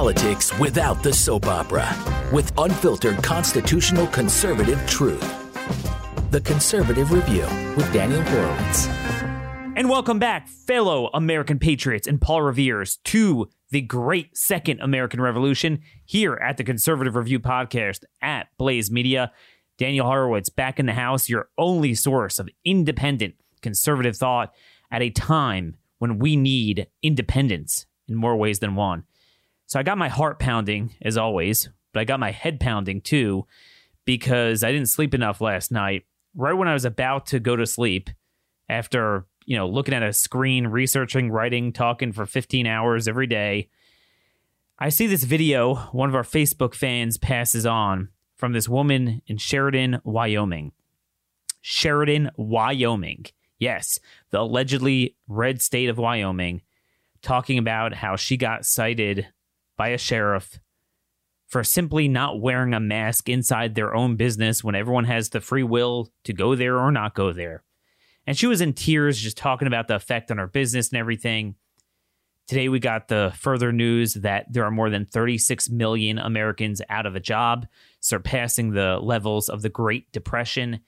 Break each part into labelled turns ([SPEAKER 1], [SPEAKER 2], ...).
[SPEAKER 1] politics without the soap opera with unfiltered constitutional conservative truth. The Conservative Review with Daniel Horowitz.
[SPEAKER 2] And welcome back, fellow American patriots and Paul Revere's, to the great Second American Revolution here at the Conservative Review podcast at Blaze Media. Daniel Horowitz back in the house, your only source of independent conservative thought at a time when we need independence in more ways than one. So I got my heart pounding as always, but I got my head pounding too because I didn't sleep enough last night. Right when I was about to go to sleep after, you know, looking at a screen, researching, writing, talking for 15 hours every day, I see this video one of our Facebook fans passes on from this woman in Sheridan, Wyoming. Sheridan, Wyoming. Yes, the allegedly red state of Wyoming, talking about how she got cited by a sheriff for simply not wearing a mask inside their own business when everyone has the free will to go there or not go there. And she was in tears just talking about the effect on her business and everything. Today, we got the further news that there are more than 36 million Americans out of a job, surpassing the levels of the Great Depression.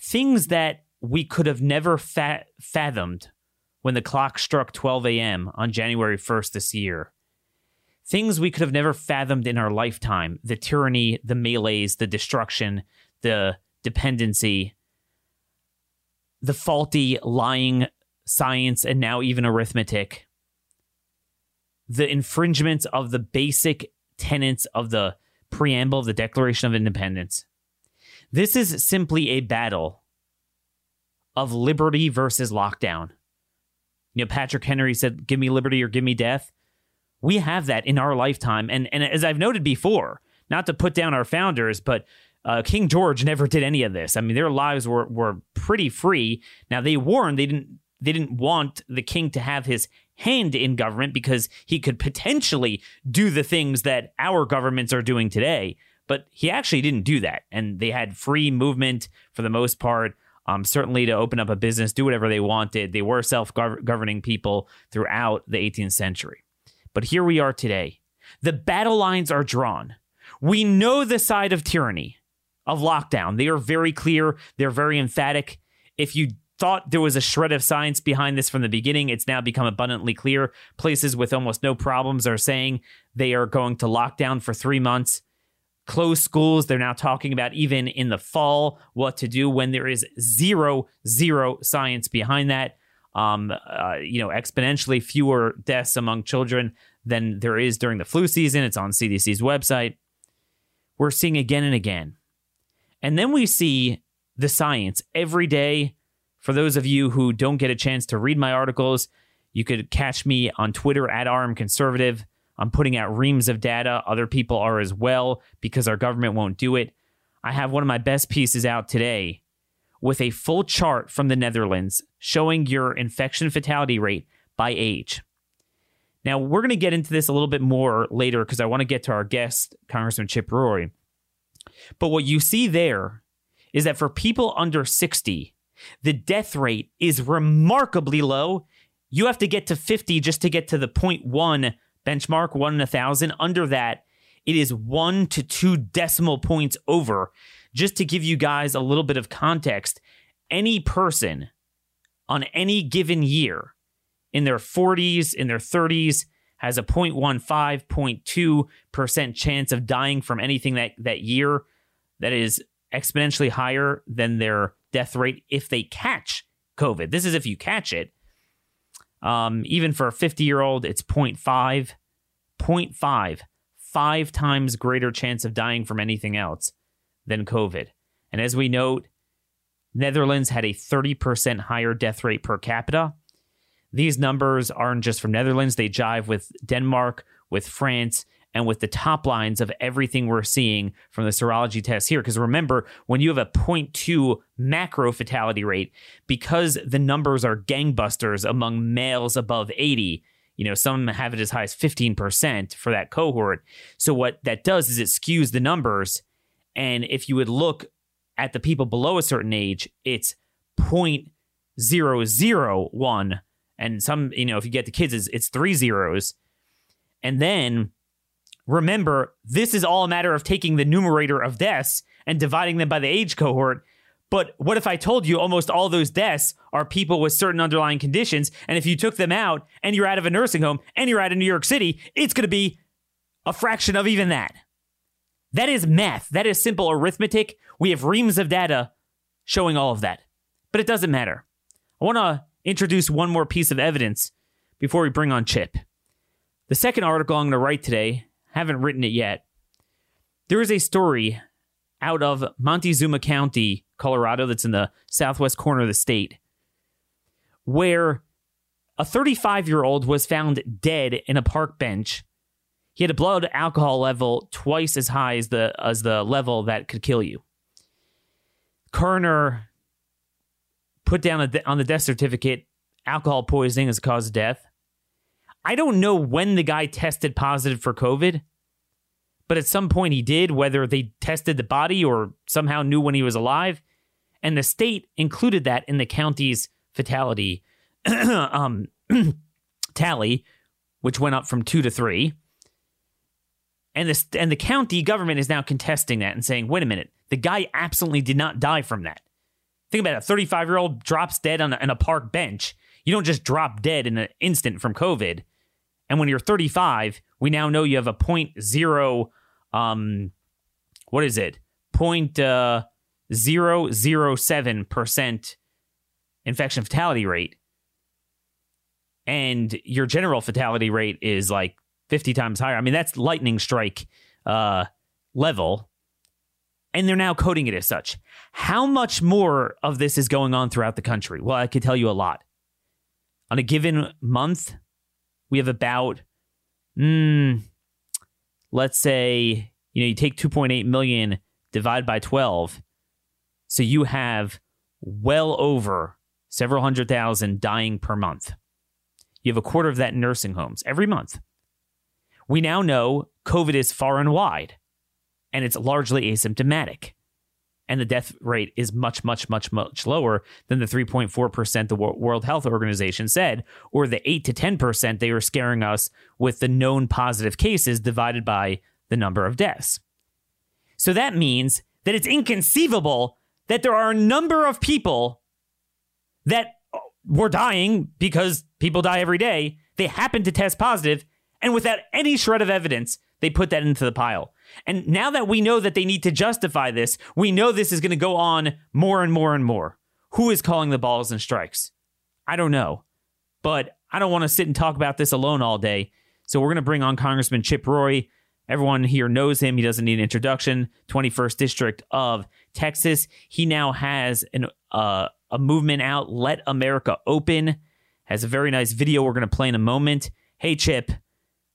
[SPEAKER 2] Things that we could have never fa- fathomed when the clock struck 12 a.m. on January 1st this year. Things we could have never fathomed in our lifetime the tyranny, the melees, the destruction, the dependency, the faulty, lying science, and now even arithmetic, the infringements of the basic tenets of the preamble of the Declaration of Independence. This is simply a battle of liberty versus lockdown. You know, Patrick Henry said, "Give me liberty or give me death." We have that in our lifetime, and and as I've noted before, not to put down our founders, but uh, King George never did any of this. I mean, their lives were were pretty free. Now they warned they didn't they didn't want the king to have his hand in government because he could potentially do the things that our governments are doing today. But he actually didn't do that, and they had free movement for the most part um, certainly to open up a business, do whatever they wanted. They were self governing people throughout the 18th century. But here we are today. The battle lines are drawn. We know the side of tyranny, of lockdown. They are very clear, they're very emphatic. If you thought there was a shred of science behind this from the beginning, it's now become abundantly clear. Places with almost no problems are saying they are going to lock down for three months close schools. They're now talking about even in the fall what to do when there is zero, zero science behind that. Um, uh, you know, exponentially fewer deaths among children than there is during the flu season. It's on CDC's website. We're seeing again and again. And then we see the science every day. For those of you who don't get a chance to read my articles, you could catch me on Twitter at RM Conservative. I'm putting out reams of data. Other people are as well because our government won't do it. I have one of my best pieces out today with a full chart from the Netherlands showing your infection fatality rate by age. Now, we're going to get into this a little bit more later because I want to get to our guest, Congressman Chip Roy. But what you see there is that for people under 60, the death rate is remarkably low. You have to get to 50 just to get to the 0.1 benchmark, one in a thousand. Under that, it is one to two decimal points over. Just to give you guys a little bit of context, any person on any given year in their 40s, in their 30s, has a 0.15, 0.2% chance of dying from anything that, that year that is exponentially higher than their death rate if they catch COVID. This is if you catch it. Um, even for a 50 year old, it's 0.5, 0.5, five times greater chance of dying from anything else than COVID. And as we note, Netherlands had a 30% higher death rate per capita. These numbers aren't just from Netherlands, they jive with Denmark, with France, and with the top lines of everything we're seeing from the serology tests here. Because remember, when you have a 0.2 macro fatality rate, because the numbers are gangbusters among males above 80, you know, some have it as high as 15% for that cohort. So what that does is it skews the numbers. And if you would look at the people below a certain age, it's 0.001. And some, you know, if you get the kids, it's, it's three zeros. And then remember, this is all a matter of taking the numerator of deaths and dividing them by the age cohort. But what if I told you almost all those deaths are people with certain underlying conditions? And if you took them out and you're out of a nursing home and you're out of New York City, it's going to be a fraction of even that. That is math. That is simple arithmetic. We have reams of data showing all of that. But it doesn't matter. I want to introduce one more piece of evidence before we bring on Chip. The second article I'm going to write today, haven't written it yet. There is a story out of Montezuma County, Colorado, that's in the southwest corner of the state, where a 35 year old was found dead in a park bench he had a blood alcohol level twice as high as the as the level that could kill you. Coroner put down a, on the death certificate alcohol poisoning as cause of death. I don't know when the guy tested positive for COVID, but at some point he did, whether they tested the body or somehow knew when he was alive. And the state included that in the county's fatality um, tally, which went up from two to three. And the, and the county government is now contesting that and saying, wait a minute, the guy absolutely did not die from that. Think about it. A 35 year old drops dead on a, on a park bench. You don't just drop dead in an instant from COVID. And when you're 35, we now know you have a point zero, um, what is it? Point uh, zero zero seven percent infection fatality rate, and your general fatality rate is like 50 times higher. I mean, that's lightning strike uh, level. And they're now coding it as such. How much more of this is going on throughout the country? Well, I could tell you a lot. On a given month, we have about, mm, let's say, you know, you take 2.8 million, divide by 12. So you have well over several hundred thousand dying per month. You have a quarter of that in nursing homes every month. We now know COVID is far and wide, and it's largely asymptomatic. And the death rate is much, much, much, much lower than the 3.4% the World Health Organization said, or the 8 to 10% they were scaring us with the known positive cases divided by the number of deaths. So that means that it's inconceivable that there are a number of people that uh, were dying because people die every day. They happen to test positive and without any shred of evidence, they put that into the pile. And now that we know that they need to justify this, we know this is going to go on more and more and more. Who is calling the balls and strikes? I don't know. But I don't want to sit and talk about this alone all day. So we're going to bring on Congressman Chip Roy. Everyone here knows him. He doesn't need an introduction. 21st District of Texas. He now has an uh, a movement out, Let America Open. Has a very nice video we're going to play in a moment. Hey, Chip,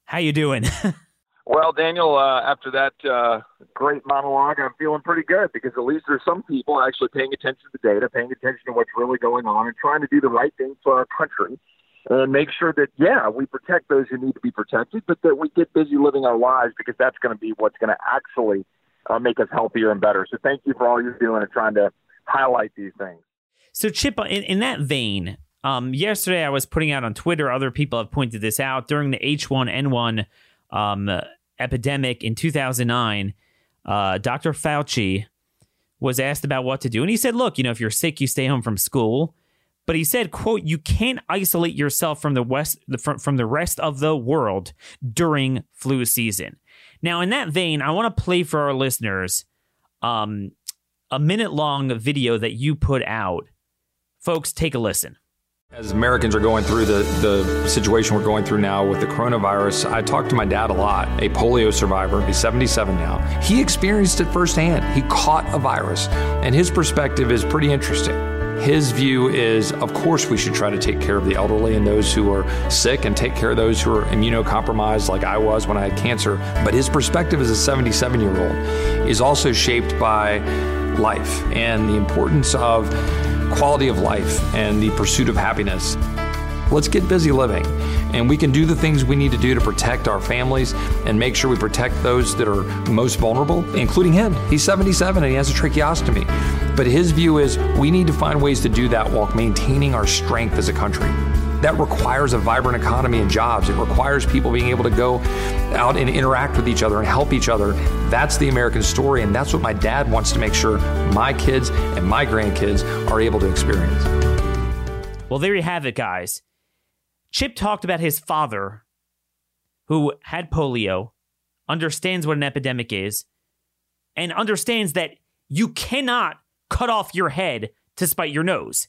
[SPEAKER 2] how you doing?
[SPEAKER 3] well, Daniel, uh, after that uh, great monologue, I'm feeling pretty good because at least there's some people actually paying attention to the data, paying attention to what's really going on, and trying to do the right thing for our country and make sure that yeah, we protect those who need to be protected, but that we get busy living our lives because that's going to be what's going to actually uh, make us healthier and better. So thank you for all you're doing and trying to highlight these things.
[SPEAKER 2] So Chip, in, in that vein, um, yesterday, I was putting out on Twitter. Other people have pointed this out during the H1N1 um, epidemic in 2009. Uh, Dr. Fauci was asked about what to do, and he said, "Look, you know, if you're sick, you stay home from school." But he said, "quote You can't isolate yourself from the west from, from the rest of the world during flu season." Now, in that vein, I want to play for our listeners um, a minute long video that you put out. Folks, take a listen.
[SPEAKER 4] As Americans are going through the, the situation we're going through now with the coronavirus, I talked to my dad a lot, a polio survivor. He's 77 now. He experienced it firsthand. He caught a virus, and his perspective is pretty interesting. His view is, of course, we should try to take care of the elderly and those who are sick and take care of those who are immunocompromised, like I was when I had cancer. But his perspective as a 77 year old is also shaped by life and the importance of quality of life and the pursuit of happiness. Let's get busy living. And we can do the things we need to do to protect our families and make sure we protect those that are most vulnerable, including him. He's 77 and he has a tracheostomy. But his view is we need to find ways to do that while maintaining our strength as a country. That requires a vibrant economy and jobs. It requires people being able to go out and interact with each other and help each other. That's the American story, and that's what my dad wants to make sure my kids and my grandkids are able to experience.
[SPEAKER 2] Well, there you have it, guys. Chip talked about his father, who had polio, understands what an epidemic is, and understands that you cannot cut off your head to spite your nose.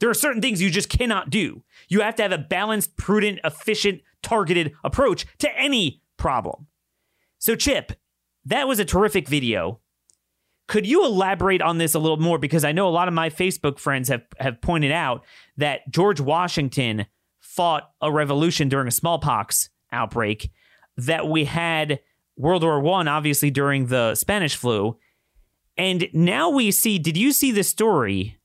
[SPEAKER 2] There are certain things you just cannot do. You have to have a balanced, prudent, efficient, targeted approach to any problem. So, Chip, that was a terrific video. Could you elaborate on this a little more? Because I know a lot of my Facebook friends have, have pointed out that George Washington fought a revolution during a smallpox outbreak, that we had World War One, obviously during the Spanish flu, and now we see. Did you see the story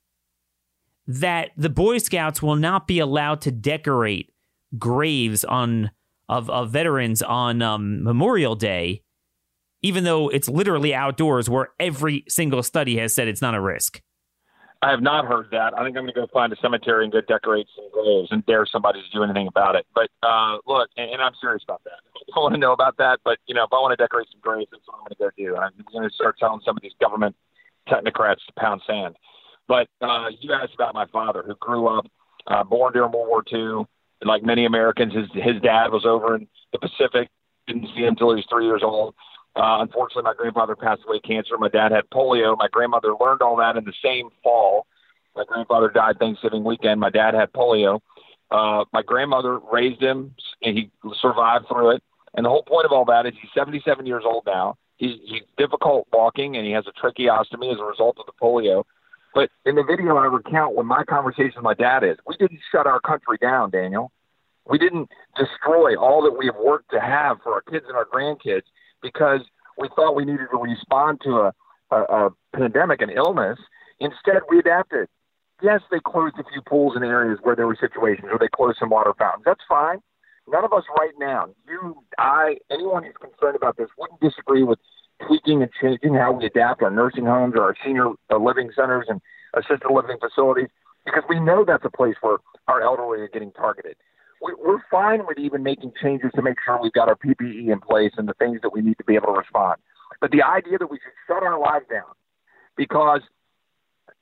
[SPEAKER 2] that the Boy Scouts will not be allowed to decorate graves on of, of veterans on um, Memorial Day, even though it's literally outdoors, where every single study has said it's not a risk?
[SPEAKER 3] I have not heard that. I think I'm going to go find a cemetery and go decorate some graves and dare somebody to do anything about it. But uh, look, and, and I'm serious about that. I want to know about that, but you know, if I want to decorate some graves, that's what I'm going to go do. I'm going to start telling some of these government technocrats to pound sand. But uh, you asked about my father, who grew up, uh, born during World War II. Like many Americans, his his dad was over in the Pacific. Didn't see him until he was three years old. Uh, unfortunately, my grandfather passed away cancer. My dad had polio. My grandmother learned all that in the same fall. My grandfather died Thanksgiving weekend. My dad had polio. Uh, my grandmother raised him, and he survived through it. And the whole point of all that is he's 77 years old now. He's, he's difficult walking, and he has a tracheostomy as a result of the polio. But in the video, I recount when my conversation with my dad is, we didn't shut our country down, Daniel. We didn't destroy all that we have worked to have for our kids and our grandkids because we thought we needed to respond to a, a, a pandemic, an illness. Instead, we adapted. Yes, they closed a few pools in areas where there were situations, or they closed some water fountains. That's fine. None of us right now, you, I, anyone who's concerned about this, wouldn't disagree with tweaking and changing how we adapt our nursing homes or our senior uh, living centers and assisted living facilities because we know that's a place where our elderly are getting targeted we're fine with even making changes to make sure we've got our PPE in place and the things that we need to be able to respond. But the idea that we should shut our lives down because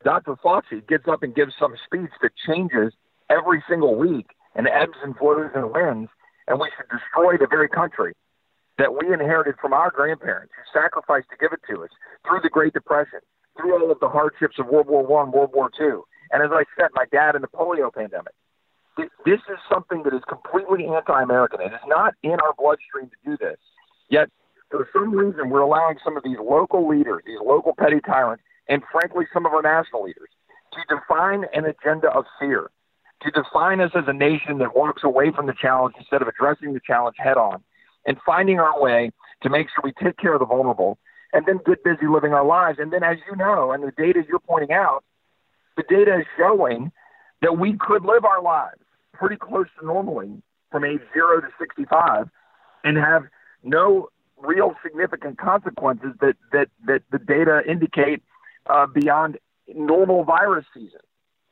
[SPEAKER 3] Dr. Fauci gets up and gives some speech that changes every single week and ebbs and flows and winds, and we should destroy the very country that we inherited from our grandparents who sacrificed to give it to us through the Great Depression, through all of the hardships of World War One, World War Two, and as I said, my dad in the polio pandemic this is something that is completely anti-American. It is not in our bloodstream to do this. Yet, for some reason, we're allowing some of these local leaders, these local petty tyrants, and frankly, some of our national leaders, to define an agenda of fear, to define us as a nation that walks away from the challenge instead of addressing the challenge head on, and finding our way to make sure we take care of the vulnerable, and then get busy living our lives. And then, as you know, and the data you're pointing out, the data is showing that we could live our lives pretty close to normally from age zero to 65 and have no real significant consequences that, that, that the data indicate uh, beyond normal virus season.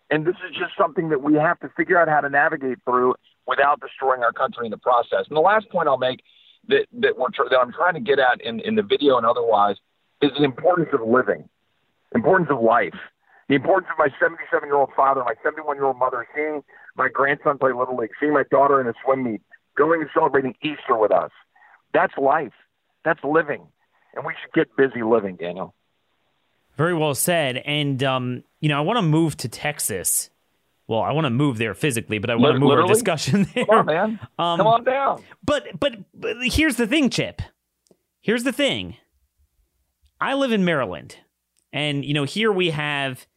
[SPEAKER 3] And this is just something that we have to figure out how to navigate through without destroying our country in the process. And the last point I'll make that, that, we're, that I'm trying to get at in, in the video and otherwise is the importance of living, importance of life the importance of my 77 year old father, my 71 year old mother, seeing my grandson play Little League, seeing my daughter in a swim meet, going and celebrating Easter with us. That's life. That's living. And we should get busy living, Daniel.
[SPEAKER 2] Very well said. And, um, you know, I want to move to Texas. Well, I want to move there physically, but I want to move
[SPEAKER 3] Literally?
[SPEAKER 2] our discussion there.
[SPEAKER 3] Come on, man. Um, Come on down.
[SPEAKER 2] But, but, but here's the thing, Chip. Here's the thing. I live in Maryland. And, you know, here we have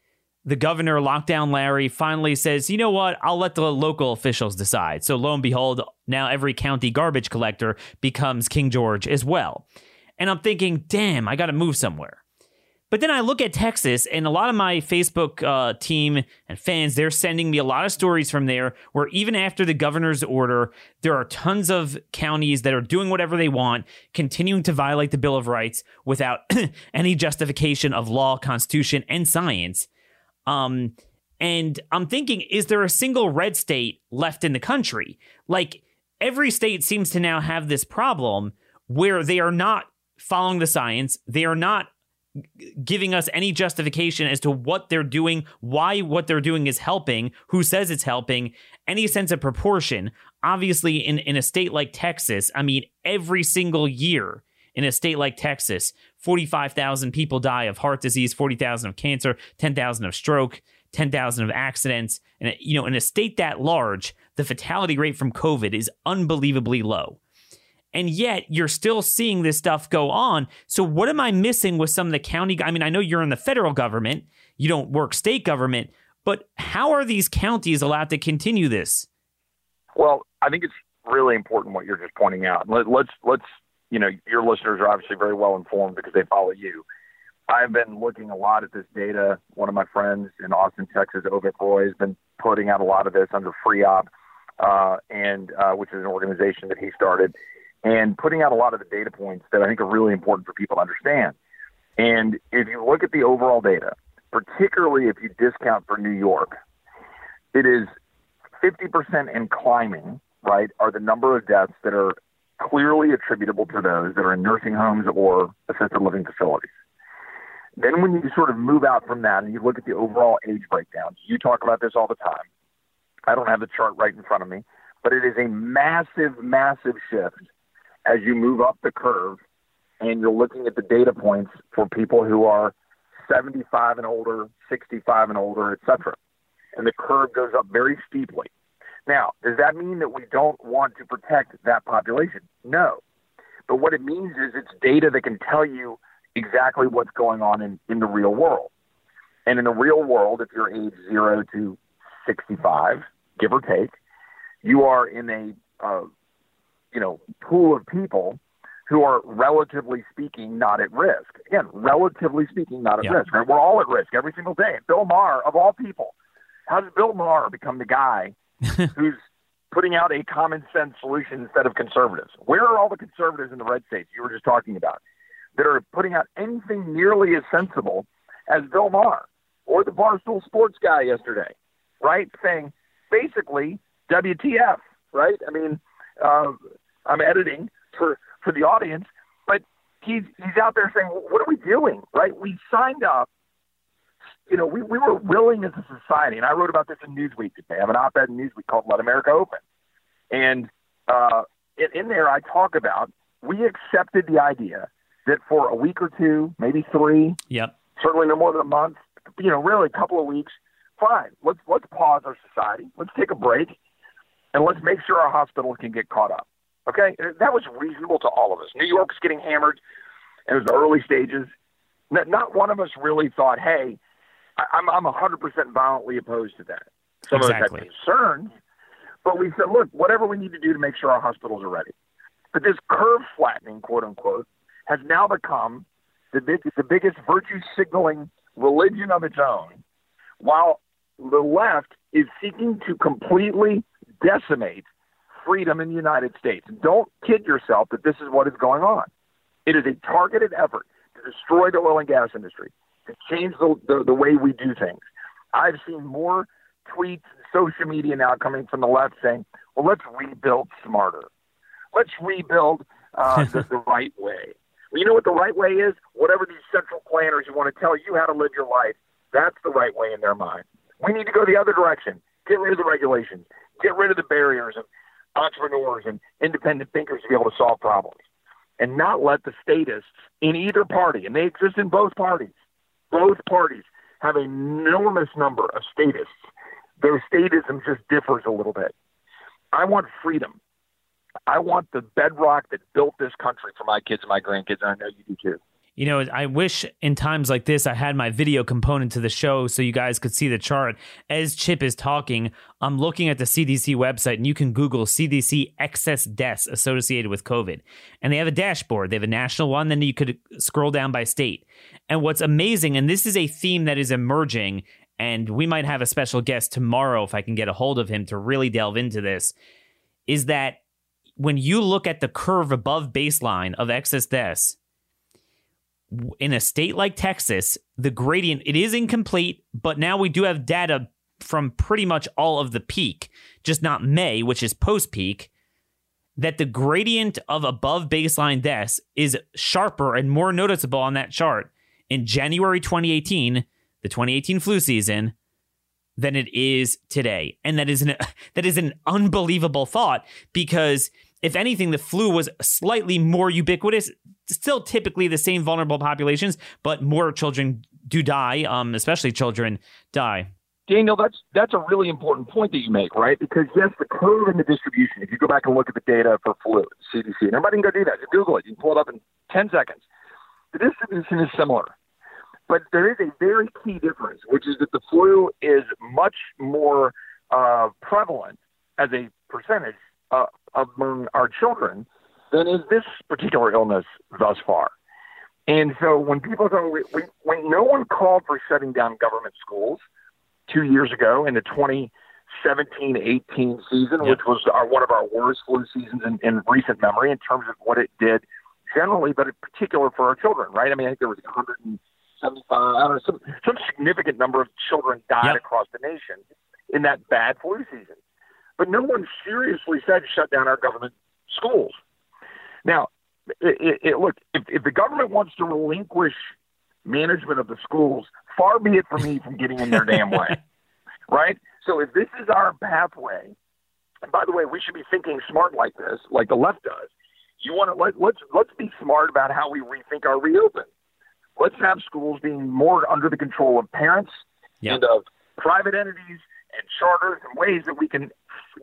[SPEAKER 2] the governor, Lockdown Larry, finally says, you know what? I'll let the local officials decide. So lo and behold, now every county garbage collector becomes King George as well. And I'm thinking, damn, I got to move somewhere. But then I look at Texas, and a lot of my Facebook uh, team and fans, they're sending me a lot of stories from there where even after the governor's order, there are tons of counties that are doing whatever they want, continuing to violate the Bill of Rights without any justification of law, constitution, and science. Um, And I'm thinking, is there a single red state left in the country? Like every state seems to now have this problem where they are not following the science. They are not giving us any justification as to what they're doing, why what they're doing is helping, who says it's helping, any sense of proportion. Obviously, in, in a state like Texas, I mean, every single year in a state like Texas, 45,000 people die of heart disease, 40,000 of cancer, 10,000 of stroke, 10,000 of accidents. And, you know, in a state that large, the fatality rate from COVID is unbelievably low. And yet you're still seeing this stuff go on. So, what am I missing with some of the county? I mean, I know you're in the federal government, you don't work state government, but how are these counties allowed to continue this?
[SPEAKER 3] Well, I think it's really important what you're just pointing out. Let, let's let's you know your listeners are obviously very well informed because they follow you. I've been looking a lot at this data. One of my friends in Austin, Texas, Avik Roy, has been putting out a lot of this under FREOPP, uh, and uh, which is an organization that he started and putting out a lot of the data points that I think are really important for people to understand. And if you look at the overall data, particularly if you discount for New York, it is 50% and climbing, right, are the number of deaths that are clearly attributable to those that are in nursing homes or assisted living facilities. Then when you sort of move out from that and you look at the overall age breakdown, you talk about this all the time. I don't have the chart right in front of me, but it is a massive, massive shift as you move up the curve and you're looking at the data points for people who are 75 and older, 65 and older, et cetera. And the curve goes up very steeply. Now, does that mean that we don't want to protect that population? No. But what it means is it's data that can tell you exactly what's going on in, in the real world. And in the real world, if you're age zero to 65, give or take, you are in a uh, you know, pool of people who are relatively speaking not at risk. Again, relatively speaking not at yeah. risk. Right? We're all at risk every single day. Bill Maher, of all people, how does Bill Maher become the guy who's putting out a common sense solution instead of conservatives? Where are all the conservatives in the red states you were just talking about that are putting out anything nearly as sensible as Bill Maher or the Barstool Sports guy yesterday, right? Saying basically WTF, right? I mean, uh, I'm editing for for the audience, but he's he's out there saying, "What are we doing?" Right? We signed up. You know, we, we were willing as a society, and I wrote about this in Newsweek today. I have an op-ed in Newsweek called "Let America Open," and uh, in, in there I talk about we accepted the idea that for a week or two, maybe three,
[SPEAKER 2] yep,
[SPEAKER 3] certainly no more than a month, you know, really a couple of weeks, fine. Let's let's pause our society. Let's take a break and let's make sure our hospitals can get caught up. Okay, that was reasonable to all of us. New York's getting hammered, and it was the early stages. Not one of us really thought, "Hey, I'm I'm 100% violently opposed to that." Some exactly. of us had concerns, but we said, "Look, whatever we need to do to make sure our hospitals are ready." But this curve flattening, quote unquote, has now become the big, the biggest virtue signaling religion of its own, while the left is seeking to completely decimate freedom in the United States. Don't kid yourself that this is what is going on. It is a targeted effort to destroy the oil and gas industry, to change the, the, the way we do things. I've seen more tweets and social media now coming from the left saying, well, let's rebuild smarter. Let's rebuild uh, the, the right way. Well, you know what the right way is? Whatever these central planners who want to tell you how to live your life, that's the right way in their mind. We need to go the other direction. Get rid of the regulations get rid of the barriers of entrepreneurs and independent thinkers to be able to solve problems and not let the statists in either party, and they exist in both parties, both parties have an enormous number of statists. Their statism just differs a little bit. I want freedom. I want the bedrock that built this country for my kids and my grandkids, and I know you do too.
[SPEAKER 2] You know, I wish in times like this I had my video component to the show so you guys could see the chart. As Chip is talking, I'm looking at the CDC website and you can Google CDC excess deaths associated with COVID. And they have a dashboard. They have a national one, then you could scroll down by state. And what's amazing, and this is a theme that is emerging, and we might have a special guest tomorrow if I can get a hold of him to really delve into this, is that when you look at the curve above baseline of excess deaths, in a state like Texas, the gradient it is incomplete, but now we do have data from pretty much all of the peak, just not May, which is post peak, that the gradient of above baseline deaths is sharper and more noticeable on that chart in January 2018, the 2018 flu season, than it is today. And that is an that is an unbelievable thought because if anything, the flu was slightly more ubiquitous, still typically the same vulnerable populations, but more children do die, um, especially children die.
[SPEAKER 3] Daniel, that's that's a really important point that you make, right? Because yes, the curve and the distribution. If you go back and look at the data for flu, CDC, and everybody can go do that. You Google it. You can pull it up in ten seconds. The distribution is similar, but there is a very key difference, which is that the flu is much more uh, prevalent as a percentage uh, among our children than is this particular illness thus far. And so when people go, when, when no one called for shutting down government schools two years ago in the 2017 18 season, which was our, one of our worst flu seasons in, in recent memory in terms of what it did generally, but in particular for our children, right? I mean, I think there was 175, I don't know, some, some significant number of children died yep. across the nation in that bad flu season. But no one seriously said shut down our government schools. Now, it, it, look, if, if the government wants to relinquish management of the schools, far be it from me from getting in their damn way, right? So if this is our pathway, and by the way, we should be thinking smart like this, like the left does. You want to let let's let's be smart about how we rethink our reopen. Let's have schools being more under the control of parents yep. and of private entities and charters and ways that we can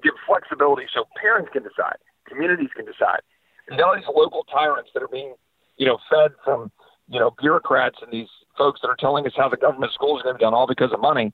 [SPEAKER 3] give flexibility so parents can decide, communities can decide. And now these local tyrants that are being, you know, fed from, you know, bureaucrats and these folks that are telling us how the government schools are going to be done all because of money.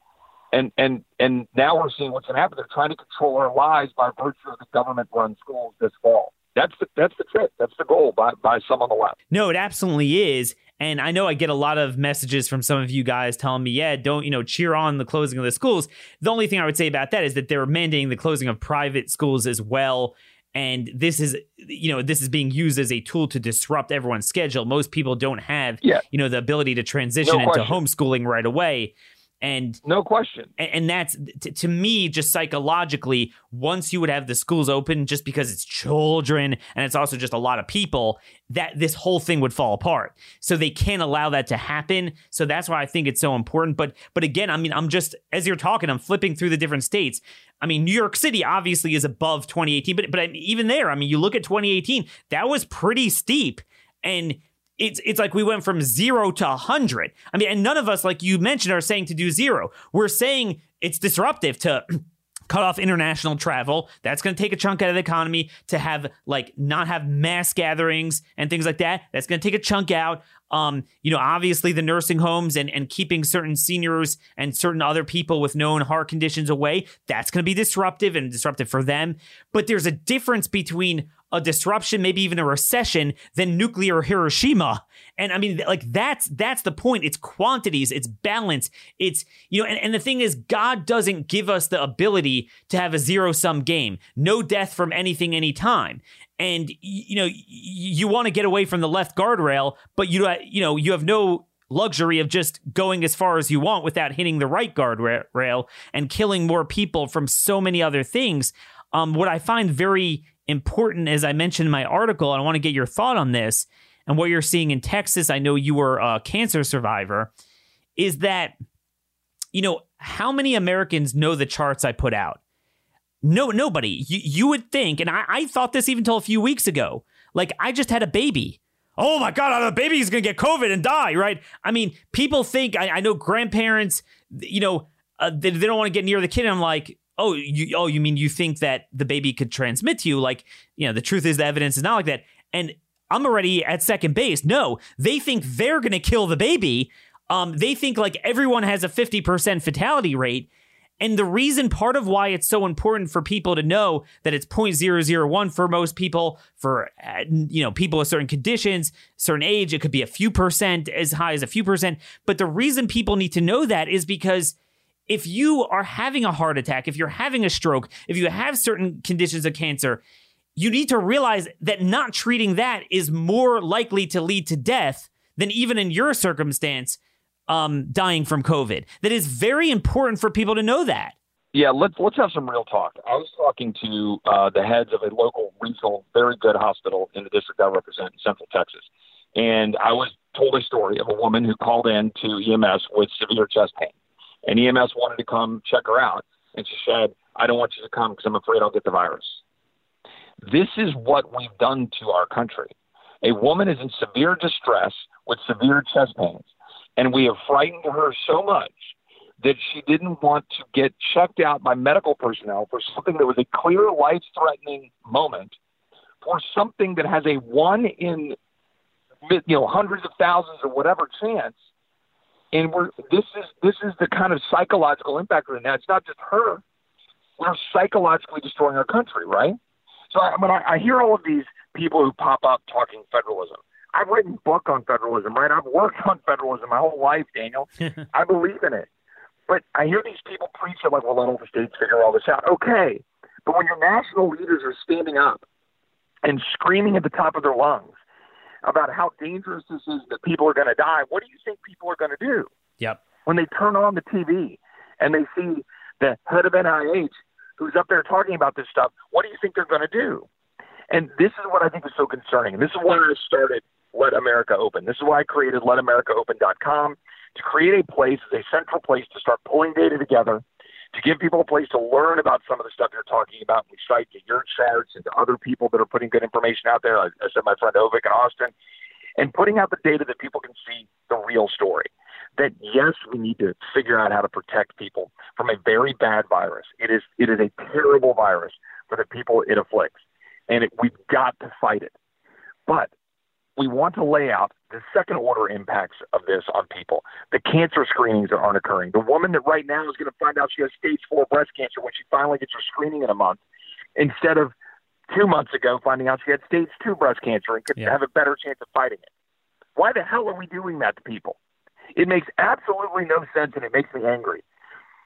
[SPEAKER 3] And and and now we're seeing what's going to happen. They're trying to control our lives by virtue of the government-run schools this fall. That's the that's the trick. That's the goal by by some on the left.
[SPEAKER 2] No, it absolutely is. And I know I get a lot of messages from some of you guys telling me, yeah, don't, you know, cheer on the closing of the schools. The only thing I would say about that is that they're mandating the closing of private schools as well. And this is, you know, this is being used as a tool to disrupt everyone's schedule. Most people don't have, yeah. you know, the ability to transition no into homeschooling right away and
[SPEAKER 3] no question.
[SPEAKER 2] and, and that's t- to me just psychologically once you would have the schools open just because it's children and it's also just a lot of people that this whole thing would fall apart. So they can't allow that to happen. So that's why i think it's so important. But but again i mean i'm just as you're talking i'm flipping through the different states. I mean, New York City obviously is above 2018, but but even there, I mean, you look at 2018, that was pretty steep, and it's it's like we went from zero to 100. I mean, and none of us, like you mentioned, are saying to do zero. We're saying it's disruptive to cut off international travel. That's going to take a chunk out of the economy to have like not have mass gatherings and things like that. That's going to take a chunk out. Um, you know, obviously the nursing homes and, and keeping certain seniors and certain other people with known heart conditions away, that's going to be disruptive and disruptive for them. But there's a difference between a disruption, maybe even a recession, than nuclear Hiroshima. And I mean, like that's that's the point. It's quantities, it's balance, it's you know, and, and the thing is, God doesn't give us the ability to have a zero sum game. No death from anything anytime and you know you want to get away from the left guardrail, but you you know you have no luxury of just going as far as you want without hitting the right guardrail and killing more people from so many other things. Um, what I find very important, as I mentioned in my article, I want to get your thought on this and what you're seeing in Texas. I know you were a cancer survivor. Is that you know how many Americans know the charts I put out? No, nobody. You, you would think, and I, I thought this even till a few weeks ago. Like I just had a baby. Oh my God, the baby's gonna get COVID and die, right? I mean, people think I, I know grandparents, you know, uh, they, they, don't want to get near the kid. And I'm like, oh, you, oh, you mean you think that the baby could transmit to you? Like, you know, the truth is the evidence is not like that. And I'm already at second base. No, they think they're gonna kill the baby. Um, they think like everyone has a 50% fatality rate. And the reason part of why it's so important for people to know that it's 0.001 for most people, for uh, you know, people with certain conditions, certain age, it could be a few percent as high as a few percent. But the reason people need to know that is because if you are having a heart attack, if you're having a stroke, if you have certain conditions of cancer, you need to realize that not treating that is more likely to lead to death than even in your circumstance um, dying from COVID. That is very important for people to know that.
[SPEAKER 3] Yeah, let's let's have some real talk. I was talking to uh, the heads of a local regional, very good hospital in the district I represent in Central Texas, and I was told a story of a woman who called in to EMS with severe chest pain, and EMS wanted to come check her out, and she said, "I don't want you to come because I'm afraid I'll get the virus." This is what we've done to our country. A woman is in severe distress with severe chest pains, and we have frightened her so much that she didn't want to get checked out by medical personnel for something that was a clear life threatening moment for something that has a one in you know hundreds of thousands or whatever chance and we're this is this is the kind of psychological impact right now it's not just her we're psychologically destroying our country right so I, mean, I, I hear all of these people who pop up talking federalism I've written a book on federalism, right? I've worked on federalism my whole life, Daniel. I believe in it. But I hear these people preach it like, well, let all the states figure all this out. Okay. But when your national leaders are standing up and screaming at the top of their lungs about how dangerous this is that people are going to die, what do you think people are going to do?
[SPEAKER 2] Yep.
[SPEAKER 3] When they turn on the TV and they see the head of NIH who's up there talking about this stuff, what do you think they're going to do? And this is what I think is so concerning. And this is why I started Let America Open. This is why I created LetAmericaOpen.com to create a place a central place to start pulling data together, to give people a place to learn about some of the stuff you're talking about. We cite to your charts and to other people that are putting good information out there. I, I said my friend Avik in Austin, and putting out the data that people can see the real story. That yes, we need to figure out how to protect people from a very bad virus. It is it is a terrible virus for the people it afflicts, and it, we've got to fight it. But we want to lay out the second order impacts of this on people. The cancer screenings that aren't occurring. The woman that right now is going to find out she has stage four breast cancer when she finally gets her screening in a month, instead of two months ago finding out she had stage two breast cancer and could yeah. have a better chance of fighting it. Why the hell are we doing that to people? It makes absolutely no sense and it makes me angry.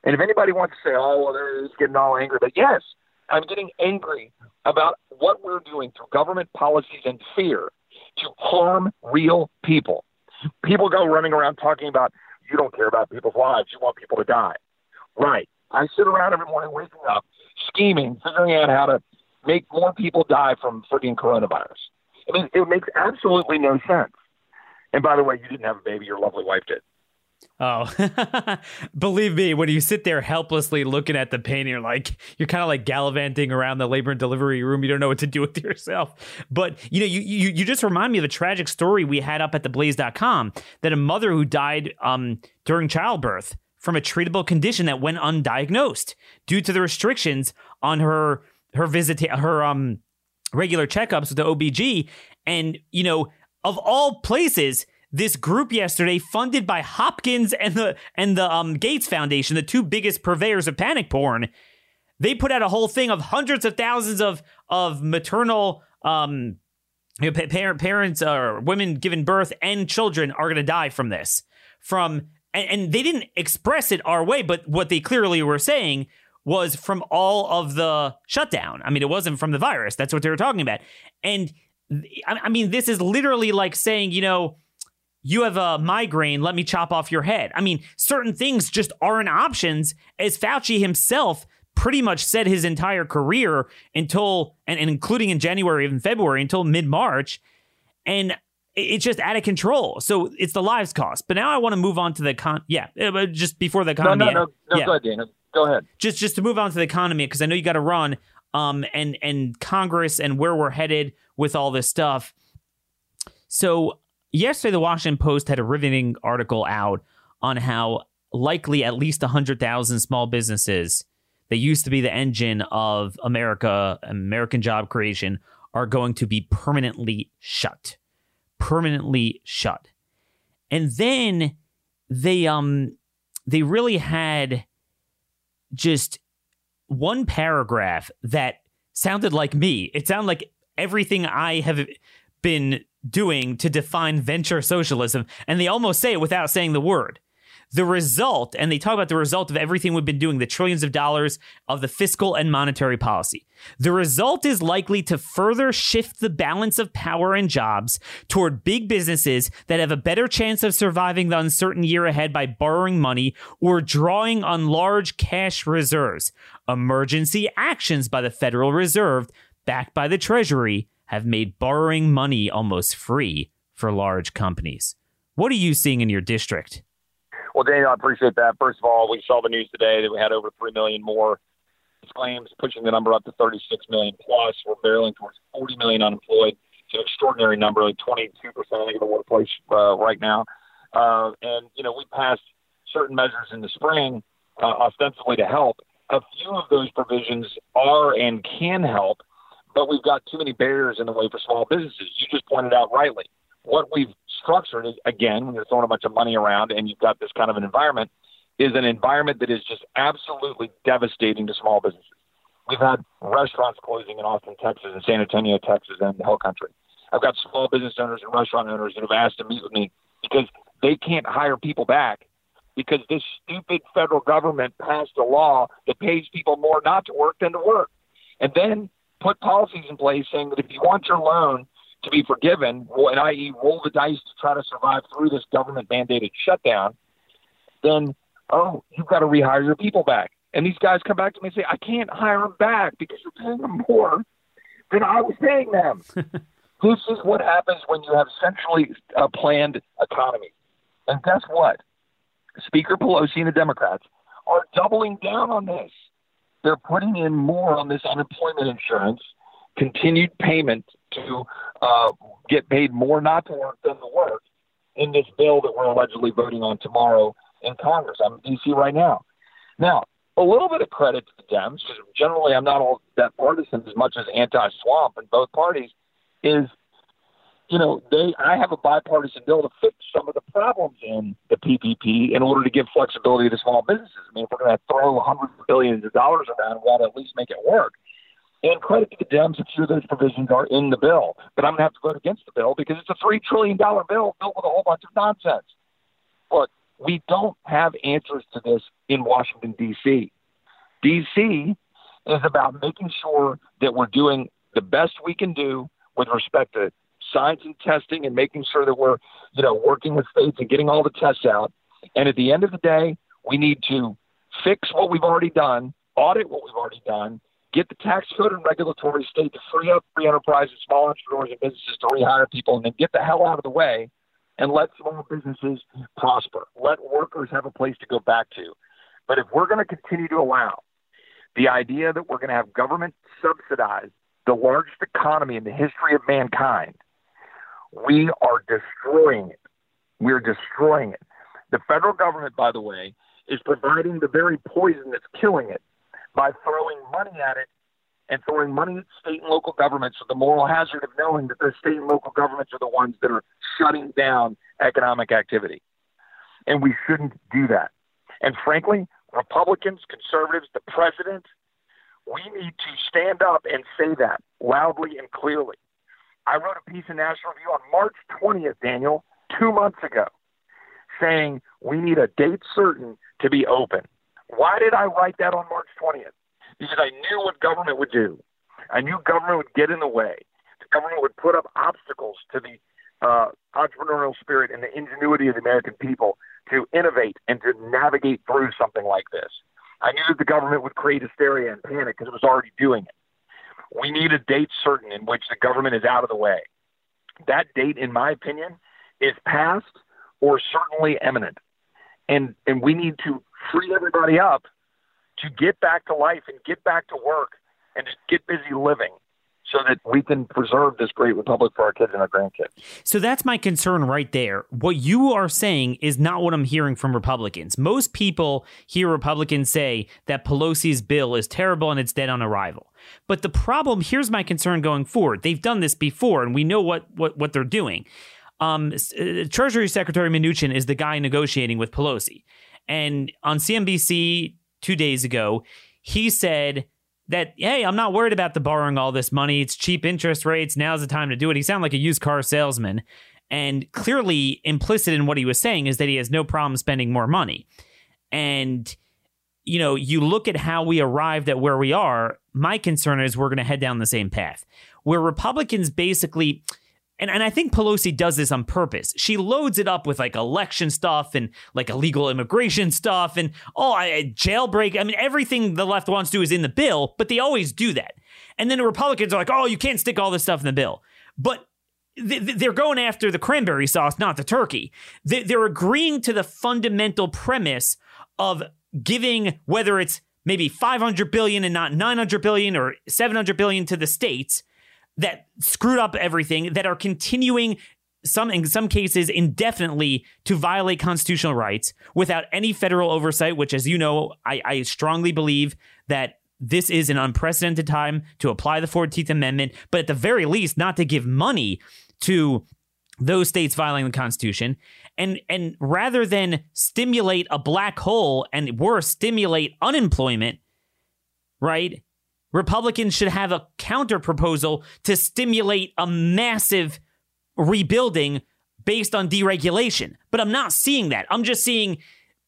[SPEAKER 3] And if anybody wants to say, oh, well, they're just getting all angry, but yes, I'm getting angry about what we're doing through government policies and fear to harm real people. People go running around talking about you don't care about people's lives, you want people to die. Right. I sit around every morning waking up, scheming, figuring out how to make more people die from freaking coronavirus. I mean, it makes absolutely no sense. And by the way, you didn't have a baby, your lovely wife did.
[SPEAKER 2] Oh, believe me, when you sit there helplessly looking at the pain, you're like, you're kind of like gallivanting around the labor and delivery room. You don't know what to do with yourself. But, you know, you, you, you just remind me of a tragic story we had up at theblaze.com that a mother who died um, during childbirth from a treatable condition that went undiagnosed due to the restrictions on her, her visit, her, um, regular checkups with the OBG. And, you know, of all places, this group yesterday, funded by Hopkins and the and the um, Gates Foundation, the two biggest purveyors of panic porn, they put out a whole thing of hundreds of thousands of of maternal um, you know, parent, parents or women giving birth and children are going to die from this. From and, and they didn't express it our way, but what they clearly were saying was from all of the shutdown. I mean, it wasn't from the virus. That's what they were talking about. And I mean, this is literally like saying, you know, you have a migraine, let me chop off your head. I mean, certain things just aren't options, as Fauci himself pretty much said his entire career until, and, and including in January and February until mid March. And it's just out of control. So it's the lives cost. But now I want to move on to the con. Yeah, uh, just before the economy.
[SPEAKER 3] No, no, no, no yeah. go ahead, Dana. Go ahead.
[SPEAKER 2] Just, just to move on to the economy because I know you got to run. Um, and and Congress and where we're headed with all this stuff. So yesterday, the Washington Post had a riveting article out on how likely at least 100,000 small businesses that used to be the engine of America, American job creation, are going to be permanently shut. Permanently shut. And then they um they really had just one paragraph that sounded like me. It sounded like everything I have been doing to define venture socialism, and they almost say it without saying the word. The result, and they talk about the result of everything we've been doing, the trillions of dollars of the fiscal and monetary policy. The result is likely to further shift the balance of power and jobs toward big businesses that have a better chance of surviving the uncertain year ahead by borrowing money or drawing on large cash reserves. Emergency actions by the Federal Reserve, backed by the Treasury, have made borrowing money almost free for large companies. What are you seeing in your district?
[SPEAKER 3] Well, Daniel, I appreciate that. First of all, we saw the news today that we had over 3 million more claims, pushing the number up to 36 million plus. We're barreling towards 40 million unemployed. It's an extraordinary number, like 22% I of the workplace uh, right now. Uh, and, you know, we passed certain measures in the spring, uh, ostensibly to help. A few of those provisions are and can help, but we've got too many barriers in the way for small businesses. You just pointed out rightly. What we've structured is, again, when you're throwing a bunch of money around and you've got this kind of an environment, is an environment that is just absolutely devastating to small businesses. We've had restaurants closing in Austin, Texas, and San Antonio, Texas, and the whole country. I've got small business owners and restaurant owners that have asked to meet with me because they can't hire people back because this stupid federal government passed a law that pays people more not to work than to work. And then put policies in place saying that if you want your loan to be forgiven, and i.e., roll the dice to try to survive through this government mandated shutdown, then, oh, you've got to rehire your people back. And these guys come back to me and say, I can't hire them back because you're paying them more than I was paying them. this is what happens when you have centrally uh, planned economy. And guess what? Speaker Pelosi and the Democrats are doubling down on this. They're putting in more on this unemployment insurance, continued payment to uh, get paid more not to work than to work in this bill that we're allegedly voting on tomorrow in Congress. I'm in D.C. right now. Now, a little bit of credit to the Dems, because generally I'm not all that partisan as much as anti-swamp in both parties, is you know, they I have a bipartisan bill to fix some of the problems in the PPP in order to give flexibility to small businesses. I mean, if we're going to throw hundreds of billions of dollars around, we ought to at least make it work. And credit to the Dems, a few of those provisions are in the bill, but I'm going to have to vote against the bill because it's a three trillion dollar bill filled with a whole bunch of nonsense. But we don't have answers to this in Washington D.C. D.C. is about making sure that we're doing the best we can do with respect to science and testing and making sure that we're, you know, working with states and getting all the tests out. And at the end of the day, we need to fix what we've already done, audit what we've already done, get the tax code and regulatory state to free up free enterprises, small entrepreneurs, and businesses to rehire people, and then get the hell out of the way and let small businesses prosper. Let workers have a place to go back to. But if we're going to continue to allow the idea that we're going to have government subsidize the largest economy in the history of mankind, we are destroying it. We're destroying it. The federal government, by the way, is providing the very poison that's killing it by throwing money at it and throwing money at state and local governments with the moral hazard of knowing that the state and local governments are the ones that are shutting down economic activity. And we shouldn't do that. And frankly, Republicans, conservatives, the president, we need to stand up and say that loudly and clearly. I wrote a piece in National Review on March 20th, Daniel, two months ago, saying we need a date certain to be open. Why did I write that on March 20th? Because I knew what government would do. I knew government would get in the way. The government would put up obstacles to the uh, entrepreneurial spirit and the ingenuity of the American people to innovate and to navigate through something like this. I knew that the government would create hysteria and panic because it was already doing it. We need a date certain in which the government is out of the way. That date, in my opinion, is past or certainly imminent. And, and we need to free everybody up to get back to life and get back to work and just get busy living so that we can preserve this great republic for our kids and our grandkids.
[SPEAKER 2] So that's my concern right there. What you are saying is not what I'm hearing from Republicans. Most people hear Republicans say that Pelosi's bill is terrible and it's dead on arrival. But the problem here's my concern going forward. They've done this before and we know what what what they're doing. Um, uh, Treasury Secretary Mnuchin is the guy negotiating with Pelosi. And on CNBC 2 days ago, he said that hey, I'm not worried about the borrowing all this money. It's cheap interest rates. Now's the time to do it. He sounded like a used car salesman. And clearly, implicit in what he was saying is that he has no problem spending more money. And, you know, you look at how we arrived at where we are, my concern is we're going to head down the same path, where Republicans basically. And, and I think Pelosi does this on purpose. She loads it up with like election stuff and like illegal immigration stuff and oh, I, jailbreak. I mean, everything the left wants to do is in the bill, but they always do that. And then the Republicans are like, oh, you can't stick all this stuff in the bill. But they're going after the cranberry sauce, not the turkey. They're agreeing to the fundamental premise of giving, whether it's maybe 500 billion and not 900 billion or 700 billion to the states that screwed up everything, that are continuing some in some cases indefinitely to violate constitutional rights without any federal oversight, which, as you know, I, I strongly believe that this is an unprecedented time to apply the 14th Amendment, but at the very least, not to give money to those states violating the Constitution. And and rather than stimulate a black hole and worse, stimulate unemployment, right? Republicans should have a counter proposal to stimulate a massive rebuilding based on deregulation. But I'm not seeing that. I'm just seeing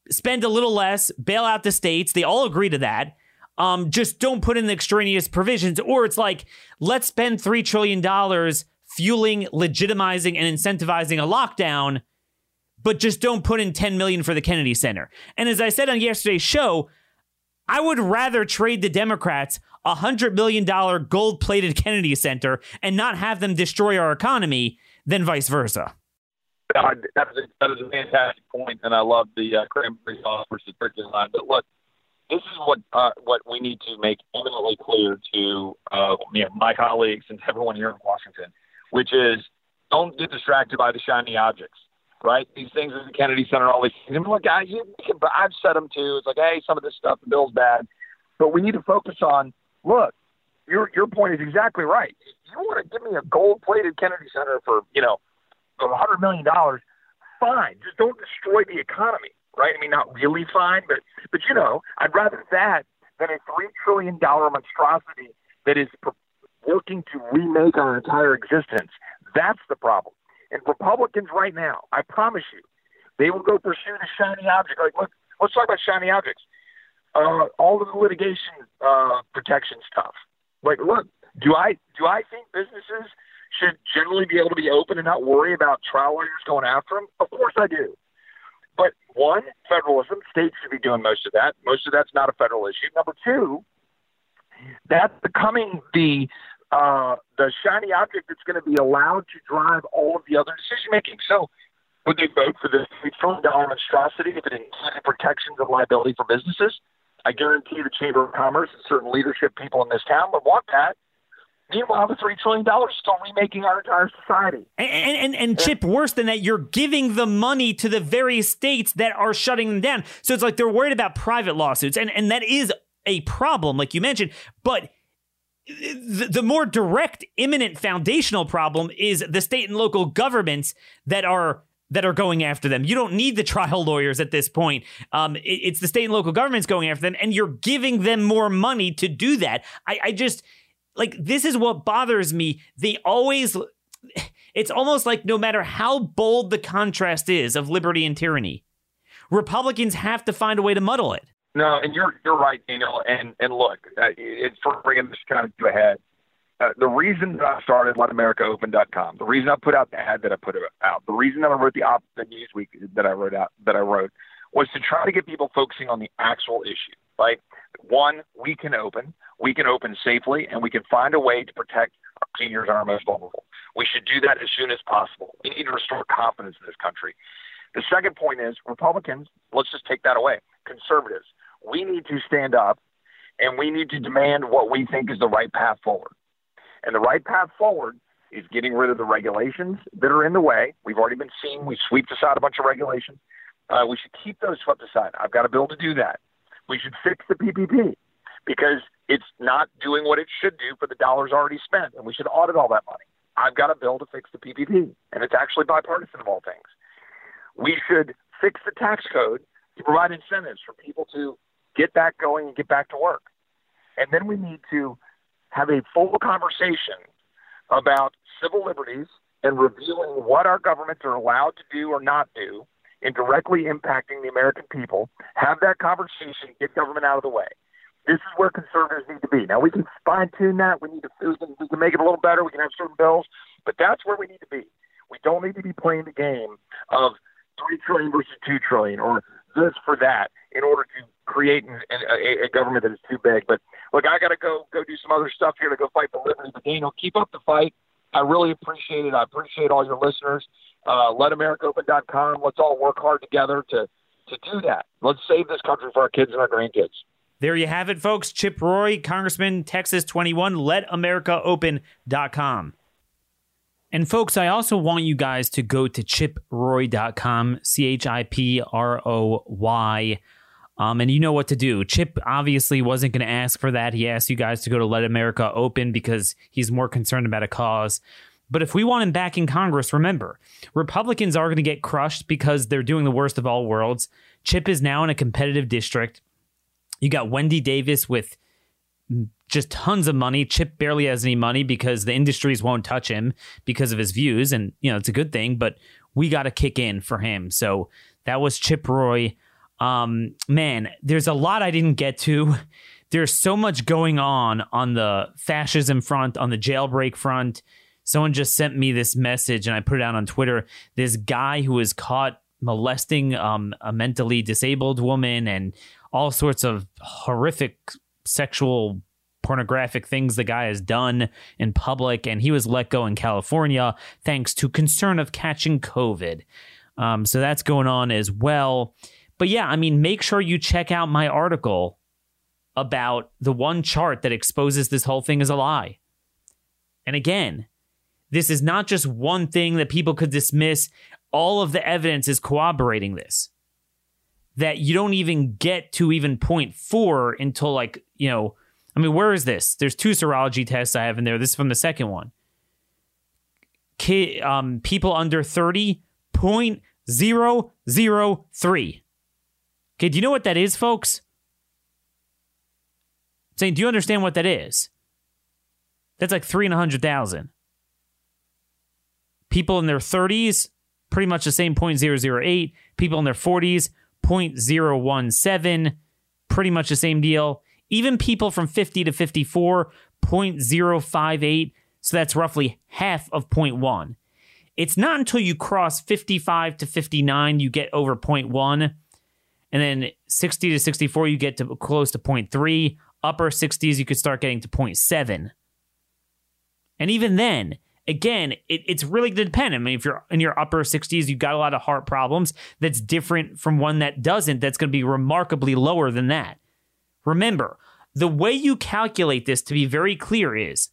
[SPEAKER 2] spend a little less, bail out the states. They all agree to that. Um, just don't put in the extraneous provisions. Or it's like, let's spend $3 trillion fueling, legitimizing, and incentivizing a lockdown, but just don't put in 10 million for the Kennedy Center. And as I said on yesterday's show, I would rather trade the Democrats a $100 million gold plated Kennedy Center and not have them destroy our economy than vice versa.
[SPEAKER 3] That, is a, a fantastic point, and I love the uh, cranberry sauce versus turkey line. But look, this is what uh, what we need to make eminently clear to uh, you know, my colleagues and everyone here in Washington, which is don't get distracted by the shiny objects, right? These things at the Kennedy Center, all these things. I look, guys, you can, I've said them too. It's like, hey, some of this stuff, the bill's bad, but we need to focus on. Look, your your point is exactly right. You want to give me a gold-plated Kennedy Center for you know a hundred million dollars? Fine, just don't destroy the economy right? I mean, not really fine, but but you know, I'd rather that than a three trillion dollar monstrosity that is working to remake our entire existence. That's the problem. And Republicans right now, I promise you, they will go pursue the shiny object. Like, look, let's talk about shiny objects. Uh, all of the litigation uh, protection stuff. Like, look, do I do I think businesses should generally be able to be open and not worry about trial lawyers going after them? Of course I do. But one, federalism, states should be doing most of that. Most of that's not a federal issue. Number two, that's becoming the uh, the shiny object that's going to be allowed to drive all of the other decision making. So, would they vote for this three trillion dollar monstrosity if it included protections of liability for businesses? I guarantee the Chamber of Commerce and certain leadership people in this town would want that. Meanwhile, the three trillion dollars is still remaking our entire society.
[SPEAKER 2] And, and, and, and Chip, worse than that, you're giving the money to the very states that are shutting them down. So it's like they're worried about private lawsuits, and and that is a problem, like you mentioned. But the, the more direct, imminent, foundational problem is the state and local governments that are that are going after them. You don't need the trial lawyers at this point. Um, it, it's the state and local governments going after them, and you're giving them more money to do that. I, I just like this is what bothers me. They always it's almost like no matter how bold the contrast is of liberty and tyranny, Republicans have to find a way to muddle it.
[SPEAKER 3] No, and you're you're right, Daniel. And and look, uh, it's for bringing this kind of to a head. Uh, the reason that I started LetAmericaOpen.com, the reason I put out the ad that I put out, the reason that I wrote the op the Newsweek that I wrote out that I wrote was to try to get people focusing on the actual issue. Like one, we can open, we can open safely, and we can find a way to protect our seniors and our most vulnerable. We should do that as soon as possible. We need to restore confidence in this country. The second point is Republicans, let's just take that away. Conservatives, we need to stand up and we need to demand what we think is the right path forward. And the right path forward is getting rid of the regulations that are in the way. We've already been seeing we sweep aside a bunch of regulations. Uh, we should keep those swept aside. I've got a bill to do that. We should fix the PPP because it's not doing what it should do for the dollars already spent, and we should audit all that money. I've got a bill to fix the PPP, and it's actually bipartisan of all things. We should fix the tax code to provide incentives for people to get back going and get back to work. And then we need to have a full conversation about civil liberties and revealing what our governments are allowed to do or not do in directly impacting the American people. Have that conversation, get government out of the way. This is where conservatives need to be. Now we can fine tune that. We need to we can, we can make it a little better. We can have certain bills, but that's where we need to be. We don't need to be playing the game of three trillion versus two trillion or this for that in order to create a, a government that is too big. But look, I got to go go do some other stuff here to go fight for liberty. But Daniel, keep up the fight. I really appreciate it. I appreciate all your listeners. Uh, LetAmericaOpen.com. Let's all work hard together to to do that. Let's save this country for our kids and our grandkids.
[SPEAKER 2] There you have it, folks. Chip Roy, Congressman, Texas 21, letamericaopen.com. And folks, I also want you guys to go to chiproy.com, C H I P R O Y. Um, and you know what to do. Chip obviously wasn't going to ask for that. He asked you guys to go to Let America Open because he's more concerned about a cause. But if we want him back in Congress, remember, Republicans are going to get crushed because they're doing the worst of all worlds. Chip is now in a competitive district. You got Wendy Davis with just tons of money. Chip barely has any money because the industries won't touch him because of his views. And, you know, it's a good thing, but we got to kick in for him. So that was Chip Roy. Um, man, there's a lot I didn't get to. There's so much going on on the fascism front, on the jailbreak front. Someone just sent me this message and I put it out on Twitter. This guy who was caught molesting um, a mentally disabled woman and all sorts of horrific sexual pornographic things the guy has done in public, and he was let go in California thanks to concern of catching COVID. Um, so that's going on as well. But yeah, I mean, make sure you check out my article about the one chart that exposes this whole thing as a lie. And again, this is not just one thing that people could dismiss. All of the evidence is corroborating this. That you don't even get to even point four until like, you know, I mean, where is this? There's two serology tests I have in there. This is from the second one. Kid, um, people under 30, 0.003. Okay, do you know what that is, folks? I'm saying, do you understand what that is? That's like three in a hundred thousand. People in their 30s, pretty much the same 0.008. People in their 40s, 0.017, pretty much the same deal. Even people from 50 to 54, 0.058. So that's roughly half of 0.1. It's not until you cross 55 to 59 you get over 0.1. And then 60 to 64, you get to close to 0.3. Upper 60s, you could start getting to 0.7. And even then, again, it, it's really dependent. I mean, if you're in your upper 60s, you've got a lot of heart problems. That's different from one that doesn't. That's going to be remarkably lower than that. Remember, the way you calculate this, to be very clear, is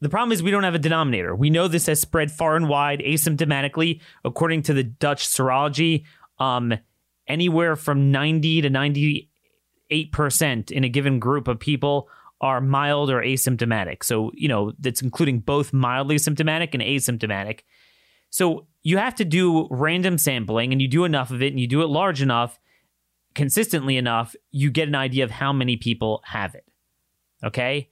[SPEAKER 2] the problem is we don't have a denominator. We know this has spread far and wide asymptomatically, according to the Dutch serology. Um, anywhere from 90 to 98% in a given group of people are mild or asymptomatic. So, you know, that's including both mildly symptomatic and asymptomatic. So, you have to do random sampling and you do enough of it and you do it large enough consistently enough, you get an idea of how many people have it. Okay?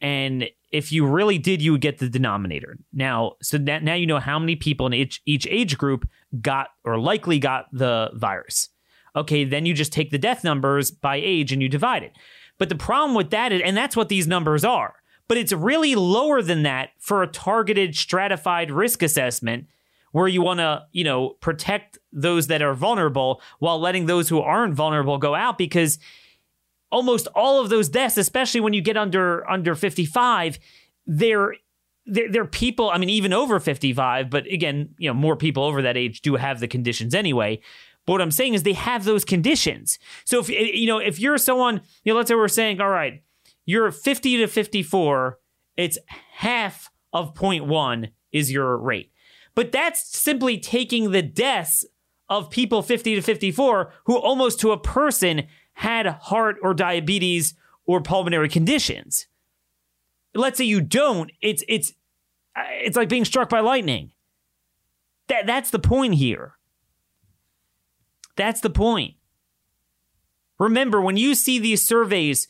[SPEAKER 2] And if you really did, you would get the denominator. Now, so that now you know how many people in each each age group got or likely got the virus. Okay, then you just take the death numbers by age and you divide it. But the problem with that is, and that's what these numbers are, but it's really lower than that for a targeted stratified risk assessment where you want to, you know, protect those that are vulnerable while letting those who aren't vulnerable go out because almost all of those deaths, especially when you get under under 55, they're they're, they're people, I mean, even over 55, but again, you know, more people over that age do have the conditions anyway. But what I'm saying is they have those conditions. So if eh, you know, if you're someone, you know, let's say we're saying, all right, you're 50 to 54, it's half of 0.1 is your rate. But that's simply taking the deaths of people 50 to 54 who almost to a person had heart or diabetes or pulmonary conditions. Let's say you don't, it's it's it's like being struck by lightning. That that's the point here. That's the point. Remember when you see these surveys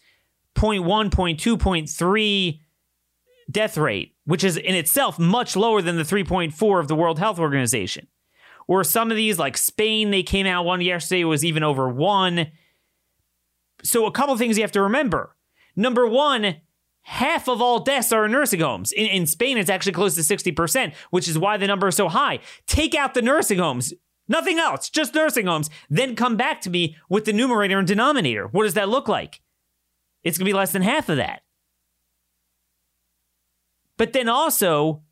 [SPEAKER 2] point 1, point 2, point 3 death rate, which is in itself much lower than the 3.4 of the World Health Organization. Or some of these, like Spain, they came out one yesterday was even over one. So a couple things you have to remember. Number one, half of all deaths are in nursing homes. In, in Spain, it's actually close to 60%, which is why the number is so high. Take out the nursing homes. Nothing else, just nursing homes. Then come back to me with the numerator and denominator. What does that look like? It's going to be less than half of that. But then also,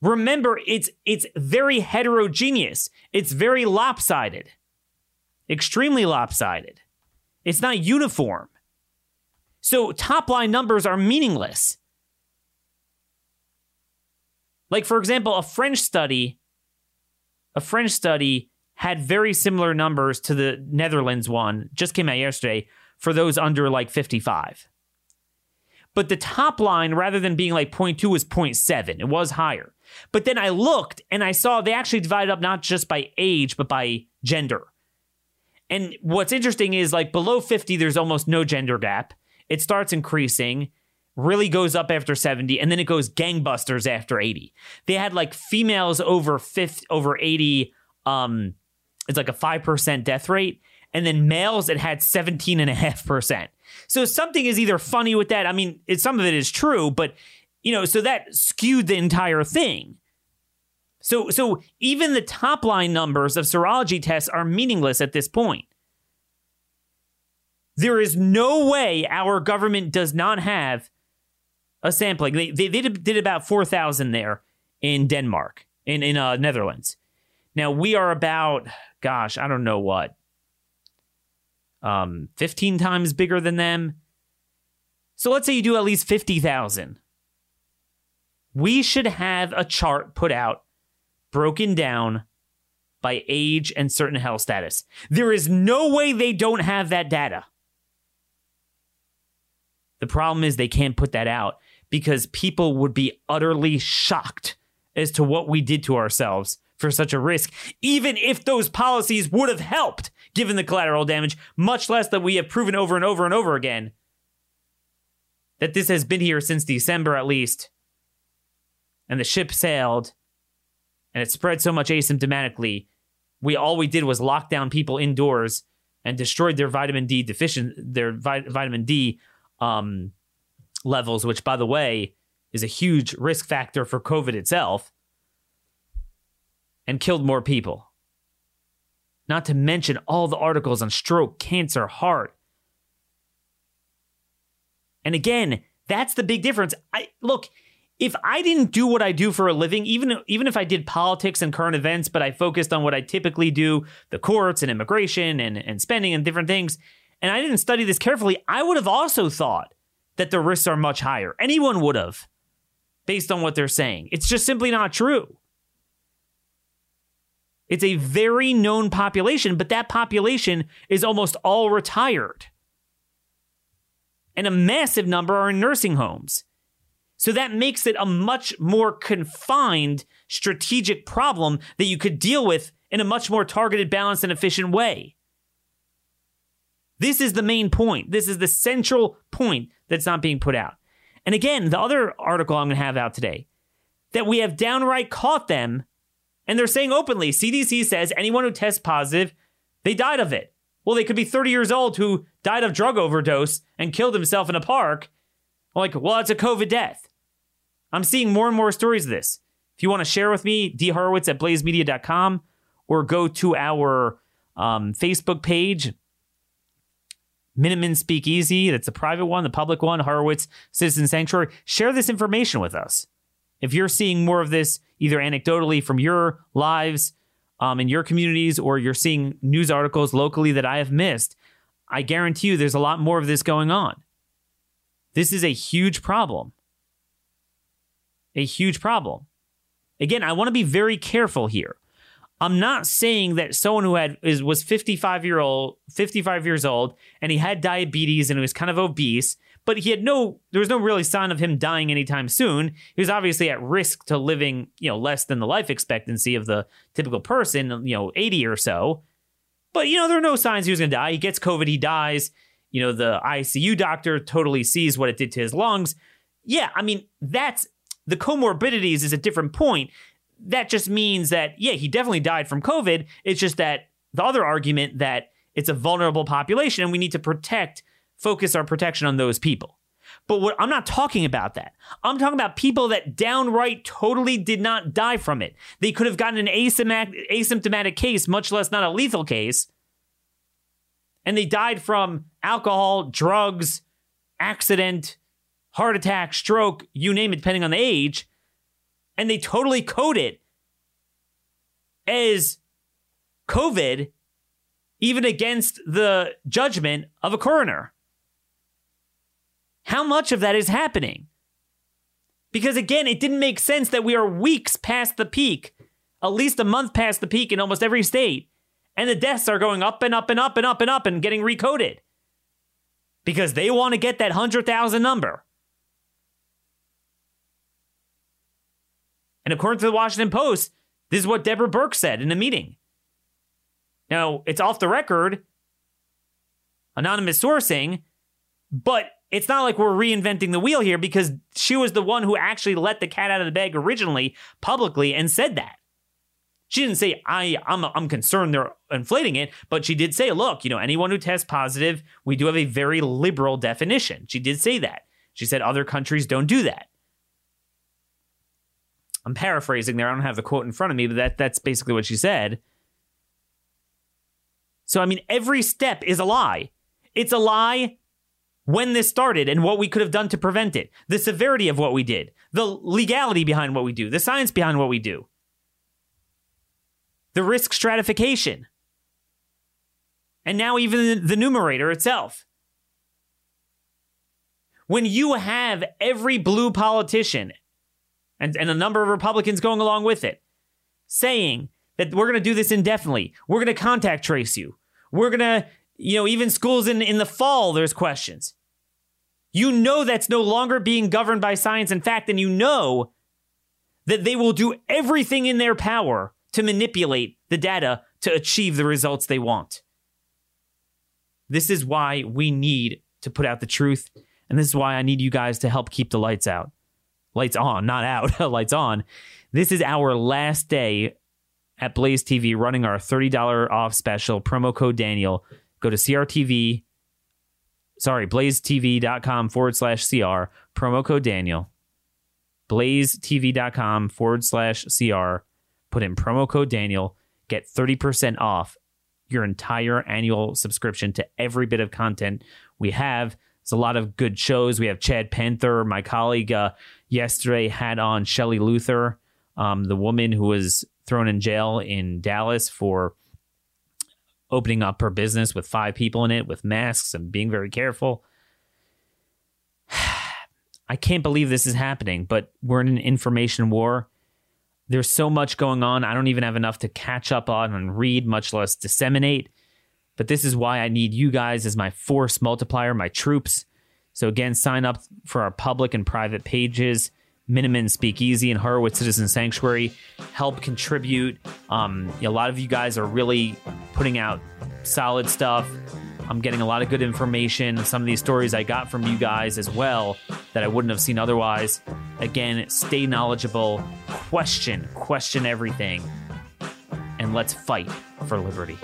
[SPEAKER 2] remember it's it's very heterogeneous. It's very lopsided. Extremely lopsided. It's not uniform. So top line numbers are meaningless. Like for example, a French study a French study had very similar numbers to the Netherlands one, just came out yesterday, for those under like 55. But the top line, rather than being like 0.2, was 0.7. It was higher. But then I looked and I saw they actually divided up not just by age, but by gender. And what's interesting is like below 50, there's almost no gender gap. It starts increasing, really goes up after 70, and then it goes gangbusters after 80. They had like females over 50, over 80, um, it's like a 5% death rate. And then males, it had 17.5%. So something is either funny with that. I mean, it, some of it is true, but you know, so that skewed the entire thing. So, so even the top line numbers of serology tests are meaningless at this point. There is no way our government does not have a sampling. They, they, they did about 4,000 there in Denmark, in, in uh, Netherlands. Now we are about, gosh, I don't know what, um, 15 times bigger than them. So let's say you do at least 50,000. We should have a chart put out broken down by age and certain health status. There is no way they don't have that data. The problem is they can't put that out because people would be utterly shocked as to what we did to ourselves for such a risk, even if those policies would have helped given the collateral damage, much less that we have proven over and over and over again that this has been here since December at least. And the ship sailed and it spread so much asymptomatically. We all we did was lock down people indoors and destroyed their vitamin D deficient their vi- vitamin D um, levels, which by the way is a huge risk factor for COVID itself, and killed more people. Not to mention all the articles on stroke, cancer, heart. And again, that's the big difference. I look, if I didn't do what I do for a living, even even if I did politics and current events, but I focused on what I typically do, the courts and immigration and, and spending and different things, and I didn't study this carefully, I would have also thought that the risks are much higher. Anyone would have, based on what they're saying. It's just simply not true. It's a very known population, but that population is almost all retired. And a massive number are in nursing homes. So that makes it a much more confined strategic problem that you could deal with in a much more targeted, balanced, and efficient way. This is the main point. This is the central point that's not being put out. And again, the other article I'm going to have out today that we have downright caught them and they're saying openly CDC says anyone who tests positive, they died of it. Well, they could be 30 years old who died of drug overdose and killed himself in a park. Like, well, it's a COVID death. I'm seeing more and more stories of this. If you want to share with me, dhorowitz at blazemedia.com or go to our um, Facebook page, Minutemen Speakeasy. That's the private one, the public one, Horowitz Citizen Sanctuary. Share this information with us. If you're seeing more of this, either anecdotally from your lives um, in your communities, or you're seeing news articles locally that I have missed, I guarantee you there's a lot more of this going on. This is a huge problem. A huge problem. Again, I want to be very careful here. I'm not saying that someone who had is was 55 year old 55 years old and he had diabetes and he was kind of obese, but he had no there was no really sign of him dying anytime soon. He was obviously at risk to living, you know, less than the life expectancy of the typical person, you know, 80 or so. But you know, there are no signs he was going to die. He gets COVID, he dies. you know, the ICU doctor totally sees what it did to his lungs. Yeah, I mean, that's the comorbidities is a different point. That just means that, yeah, he definitely died from COVID. It's just that the other argument that it's a vulnerable population and we need to protect, focus our protection on those people. But what I'm not talking about that. I'm talking about people that downright totally did not die from it. They could have gotten an asymptomatic, asymptomatic case, much less not a lethal case. And they died from alcohol, drugs, accident, heart attack, stroke, you name it, depending on the age. And they totally code it as COVID, even against the judgment of a coroner. How much of that is happening? Because again, it didn't make sense that we are weeks past the peak, at least a month past the peak in almost every state, and the deaths are going up and up and up and up and up and getting recoded because they want to get that 100,000 number. And according to the Washington Post, this is what Deborah Birx said in a meeting. Now, it's off the record, anonymous sourcing, but it's not like we're reinventing the wheel here because she was the one who actually let the cat out of the bag originally publicly and said that. She didn't say I I'm I'm concerned they're inflating it, but she did say, look, you know, anyone who tests positive, we do have a very liberal definition. She did say that. She said other countries don't do that. I'm paraphrasing there. I don't have the quote in front of me, but that that's basically what she said. So I mean, every step is a lie. It's a lie when this started and what we could have done to prevent it, the severity of what we did, the legality behind what we do, the science behind what we do, the risk stratification, and now even the numerator itself. When you have every blue politician and, and a number of Republicans going along with it saying that we're going to do this indefinitely, we're going to contact trace you, we're going to you know, even schools in, in the fall, there's questions. You know that's no longer being governed by science and fact, and you know that they will do everything in their power to manipulate the data to achieve the results they want. This is why we need to put out the truth, and this is why I need you guys to help keep the lights out. Lights on, not out, lights on. This is our last day at Blaze TV running our $30 off special, promo code Daniel go to CRTV, sorry, blazetv.com forward slash CR, promo code Daniel. Blazetv.com forward slash CR, put in promo code Daniel, get 30% off your entire annual subscription to every bit of content we have. It's a lot of good shows. We have Chad Prather, my colleague uh, yesterday had on Shelley Luther, um, the woman who was thrown in jail in Dallas for opening up her business with five people in it with masks and being very careful. I can't believe this is happening, but we're in an information war. There's so much going on. I don't even have enough to catch up on and read, much less disseminate. But this is why I need you guys as my force multiplier, my troops. So, again, sign up for our public and private pages. Minutemen Speakeasy and Horowitz Citizen Sanctuary help contribute. Um, a lot of you guys are really putting out solid stuff. I'm getting a lot of good information. Some of these stories I got from you guys as well that I wouldn't have seen otherwise. Again, stay knowledgeable, question, question everything, and let's fight for liberty.